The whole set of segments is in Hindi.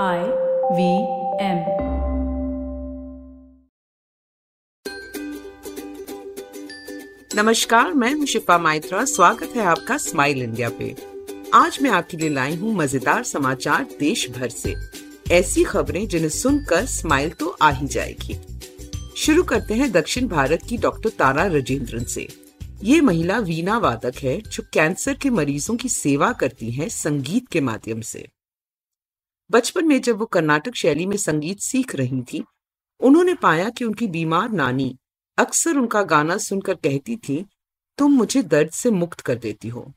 I वी एम नमस्कार, मैं शिफा माइत्रा। स्वागत है आपका स्माइल इंडिया पे। आज मैं आपके लिए लाई हूँ मज़ेदार समाचार देश भर से। ऐसी खबरें जिन्हें सुनकर स्माइल तो आ ही जाएगी। शुरू करते हैं दक्षिण भारत की डॉक्टर तारा राजेंद्रन से। ये महिला वीणा वादक है, जो कैंसर के मरीजों की सेवा करती है संगीत के माध्यम से। बचपन में जब वो कर्नाटक शैली में संगीत सीख रही थी, उन्होंने पाया कि उनकी बीमार नानी अक्सर उनका गाना सुनकर कहती थी, तुम मुझे दर्द से मुक्त कर देती हो।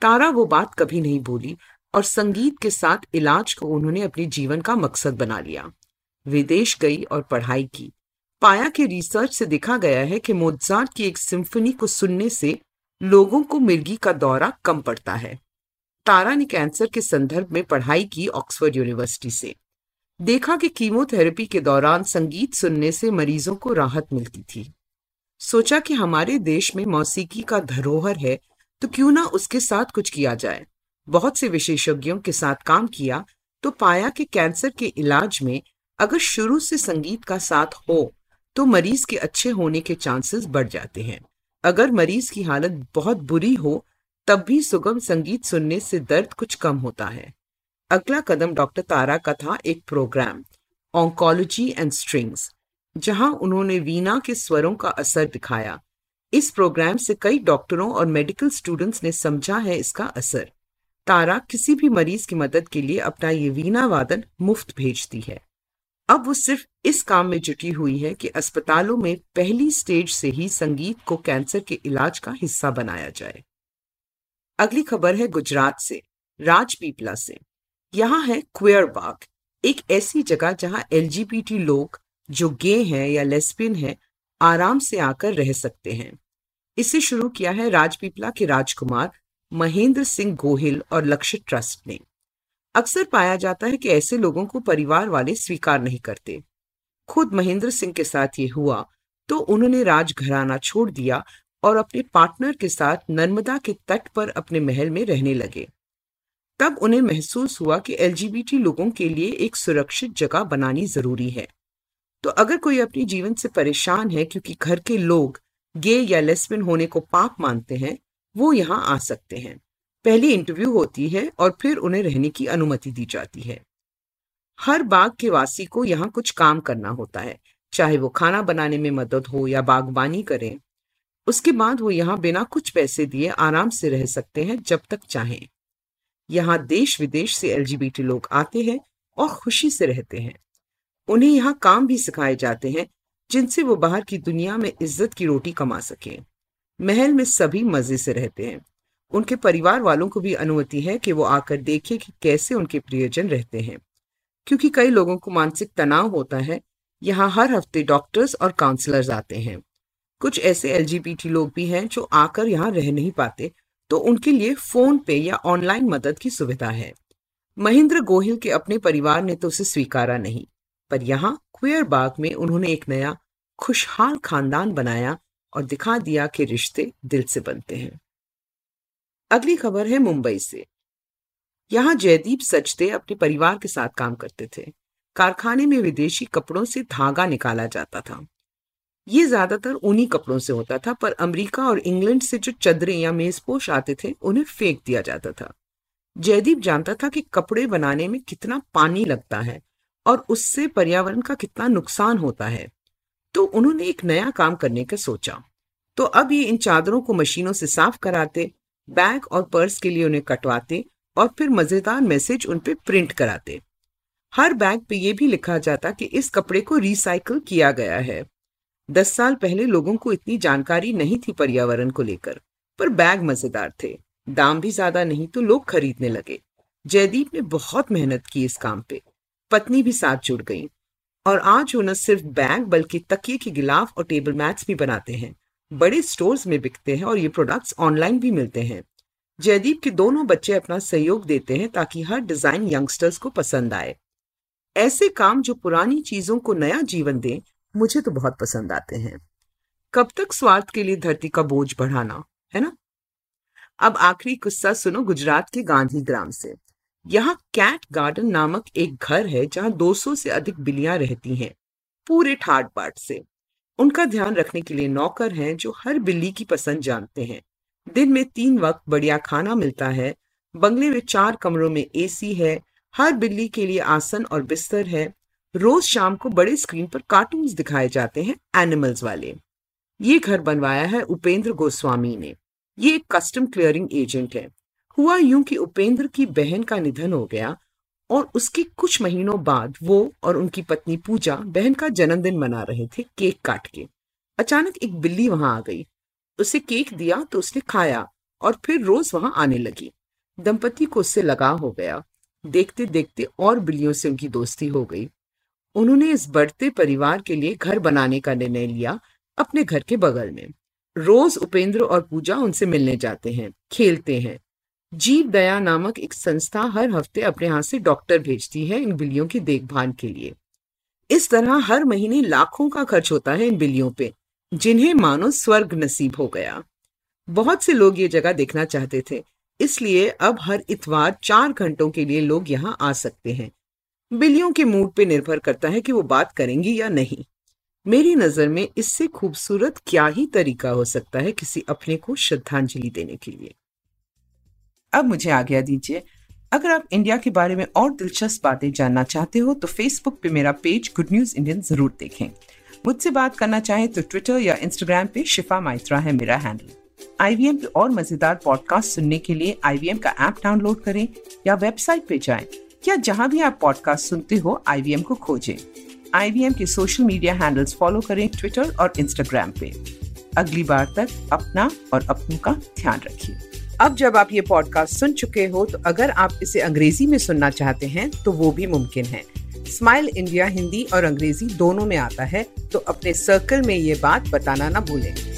तारा वो बात कभी नहीं भूली और संगीत के साथ इलाज को उन्होंने अपने जीवन का मकसद बना लिया। विदेश गई और पढ़ाई की। पाया कि रिसर्च से देखा गया है कि मोजार्ट की एक सिम्फनी को सुनने से लोगों को मिर्गी का दौरा कम पड़ता है। तारा ने कैंसर के संदर्भ में पढ़ाई की ऑक्सफोर्ड यूनिवर्सिटी से। देखा कि कीमोथेरेपी के दौरान संगीत सुनने से मरीजों को राहत मिलती थी। सोचा कि हमारे देश में मौसीकी का धरोहर है तो क्यों ना उसके साथ कुछ किया जाए। बहुत से विशेषज्ञों के साथ काम किया तो पाया कि कैंसर के इलाज में अगर शुरू से संगीत का साथ हो तो मरीज़ के अच्छे होने के चांसेस बढ़ जाते हैं। अगर मरीज़ की हालत बहुत बुरी हो तब भी सुगम संगीत सुनने से दर्द कुछ कम होता है। अगला कदम डॉक्टर तारा का था एक प्रोग्राम ऑन्कोलॉजी एंड स्ट्रिंग्स जहाँ उन्होंने वीणा के स्वरों का असर दिखाया। इस प्रोग्राम से कई डॉक्टरों और मेडिकल स्टूडेंट्स ने समझा है इसका असर। तारा किसी भी मरीज़ की मदद के लिए अपना ये वीणा वादन मुफ़्त भेजती है। अब वो सिर्फ़ इस काम में जुटी हुई है कि अस्पतालों में पहली स्टेज से ही संगीत को कैंसर के इलाज का हिस्सा बनाया जाए। अगली खबर है गुजरात से, राजपीपला से। यहाँ है क्वेयर बाग, एक ऐसी जगह जहाँ एलजीबीटी लोग जो गे हैं या लेस्बियन हैं, आराम से आकर रह सकते हैं। इसे शुरू किया है राजपीपला के राजकुमार महेंद्र सिंह गोहिल और लक्ष्य ट्रस्ट ने। अक्सर पाया जाता है कि ऐसे लोगों को परिवार वाले स्वीकार नहीं करते। खुद महेंद्र सिंह के साथ ये हुआ तो उन्होंने राजघराना छोड़ दिया और अपने पार्टनर के साथ नर्मदा के तट पर अपने महल में रहने लगे। तब उन्हें महसूस हुआ कि एलजीबीटी लोगों के लिए एक सुरक्षित जगह बनानी ज़रूरी है। तो अगर कोई अपने जीवन से परेशान है क्योंकि घर के लोग गे या लेस्बिन होने को पाप मानते हैं, वो यहाँ आ सकते हैं। पहली इंटरव्यू होती है और फिर उन्हें रहने की अनुमति दी जाती है। हर बाग के वासी को यहाँ कुछ काम करना होता है, चाहे वो खाना बनाने में मदद हो या बागबानी करें। उसके बाद वो यहाँ बिना कुछ पैसे दिए आराम से रह सकते हैं जब तक चाहें। यहाँ देश विदेश से एलजीबीटी लोग आते हैं और खुशी से रहते हैं। उन्हें यहाँ काम भी सिखाए जाते हैं, जिनसे वो बाहर की दुनिया में इज़्ज़त की रोटी कमा सके। महल में सभी मज़े से रहते हैं। उनके परिवार वालों को भी अनुमति है कि वो आकर देखें कि कैसे उनके प्रियजन रहते हैं। क्योंकि कई लोगों को मानसिक तनाव होता है। यहाँ हर हफ़्ते डॉक्टर्स और काउंसलर्स आते हैं। कुछ ऐसे एलजीबीटी लोग भी हैं जो आकर यहाँ रह नहीं पाते तो उनके लिए फ़ोन पे या ऑनलाइन मदद की सुविधा है। महेंद्र गोहिल के अपने परिवार ने तो उसे स्वीकारा नहीं, पर यहाँ क्वेयर बाग में उन्होंने एक नया, खुशहाल खानदान बनाया और दिखा दिया कि रिश्ते दिल से बनते हैं। अगली खबर है मुंबई से। यहाँ जयदीप सचते अपने परिवार के साथ काम करते थे। कारखाने में विदेशी कपड़ों से धागा निकाला जाता था। ये ज़्यादातर उन्हीं कपड़ों से होता था, पर अमेरिका और इंग्लैंड से जो चदरें या मेजपोश आते थे, उन्हें फेंक दिया जाता था। जयदीप जानता था कि कपड़े बनाने में कितना पानी लगता है और उससे पर्यावरण का कितना नुकसान होता है। तो उन्होंने एक नया काम करने का सोचा। तो अब ये इन चादरों को मशीनों से साफ़ कराते, बैग और पर्स के लिए उन्हें कटवाते और फिर मज़ेदार मैसेज उन पे प्रिंट कराते। हर बैग पे ये भी लिखा जाता कि इस कपड़े को रिसाइकल किया गया है। दस साल पहले लोगों को इतनी जानकारी नहीं थी पर्यावरण को लेकर, पर बैग मज़ेदार थे। दाम भी ज़्यादा नहीं तो लोग खरीदने लगे। जयदीप ने बहुत मेहनत की इस काम पे। पत्नी भी साथ जुड़ गई। और आज वो न सिर्फ़ बैग बल्कि तकिए के गिलाफ और टेबल मैट्स भी बनाते हैं। बड़े स्टोर्स में बिकते हैं और ये प्रोडक्ट्स ऑनलाइन भी मिलते हैं। जयदीप के दोनों बच्चे अपना सहयोग देते हैं ताकि हर डिज़ाइन यंगस्टर्स को पसंद आए। ऐसे काम जो पुरानी चीज़ों को नया जीवन दें मुझे तो बहुत पसंद आते हैं। कब तक स्वार्थ के लिए धरती का बोझ बढ़ाना, है ना? अब आखिरी किस्सा सुनो गुजरात के गांधी ग्राम से। यहाँ कैट गार्डन नामक एक घर है जहाँ 200 से अधिक बिल्लियाँ रहती हैं, पूरे ठाट बाट से। उनका ध्यान रखने के लिए नौकर हैं जो हर बिल्ली की पसंद जानते हैं। दिन में तीन वक्त बढ़िया खाना मिलता है, बंगले में चार कमरों में एसी है, हर बिल्ली के लिए आसन और बिस्तर है रोज शाम को बड़े स्क्रीन पर कार्टून्स दिखाए जाते हैं एनिमल्स वाले। ये घर बनवाया है उपेंद्र गोस्वामी ने। ये एक कस्टम क्लियरिंग एजेंट है। हुआ यूँ कि उपेंद्र की बहन का निधन हो गया और उसके कुछ महीनों बाद वो और उनकी पत्नी पूजा बहन का जन्मदिन मना रहे थे केक काट के। अचानक एक बिल्ली वहाँ आ गई। उसे केक दिया तो उसने खाया और फिर रोज वहाँ आने लगी। दंपति को उससे लगाव हो गया। देखते देखते और बिल्लियों से उनकी दोस्ती हो गई। उन्होंने इस बढ़ते परिवार के लिए घर बनाने का निर्णय लिया अपने घर के बगल में। रोज उपेंद्र और पूजा उनसे मिलने जाते हैं, खेलते हैं। जीव दया नामक एक संस्था हर हफ़्ते अपने हाथ से डॉक्टर भेजती है इन बिल्लियों की देखभाल के लिए। इस तरह हर महीने लाखों का खर्च होता है इन बिल्लियों पे, जिन्हें मानो स्वर्ग नसीब हो गया। बहुत से लोग ये जगह देखना चाहते थे, इसलिए अब हर इतवार चार घंटों के लिए लोग यहाँ आ सकते हैं। बिल्लियों के मूड पे निर्भर करता है कि वो बात करेंगी या नहीं। मेरी नज़र में इससे खूबसूरत क्या ही तरीका हो सकता है किसी अपने को श्रद्धांजलि देने के लिए? अब मुझे आज्ञा दीजिए, अगर आप इंडिया के बारे में और दिलचस्प बातें जानना चाहते हो तो फेसबुक पे मेरा पेज गुड न्यूज़ इंडियन ज़रूर देखें। मुझसे बात करना चाहें तो ट्विटर या इंस्टाग्राम पे शिफा माइत्रा है मेरा हैंडल आईवीएम के और मज़ेदार पॉडकास्ट सुनने के लिए आईवीएम का ऐप डाउनलोड करें या वेबसाइट पे जाएँ। या जहाँ भी आप पॉडकास्ट सुनते हो आईवीएम को खोजें। आईवीएम के सोशल मीडिया हैंडल्स फॉलो करें ट्विटर और इंस्टाग्राम पे। अगली बार तक अपना और अपनों का ध्यान रखिए। अब जब आप ये पॉडकास्ट सुन चुके हो तो अगर आप इसे अंग्रेज़ी में सुनना चाहते हैं तो वो भी मुमकिन है। स्माइल इंडिया हिंदी और अंग्रेज़ी दोनों में आता है तो अपने सर्कल में ये बात बताना ना भूलें।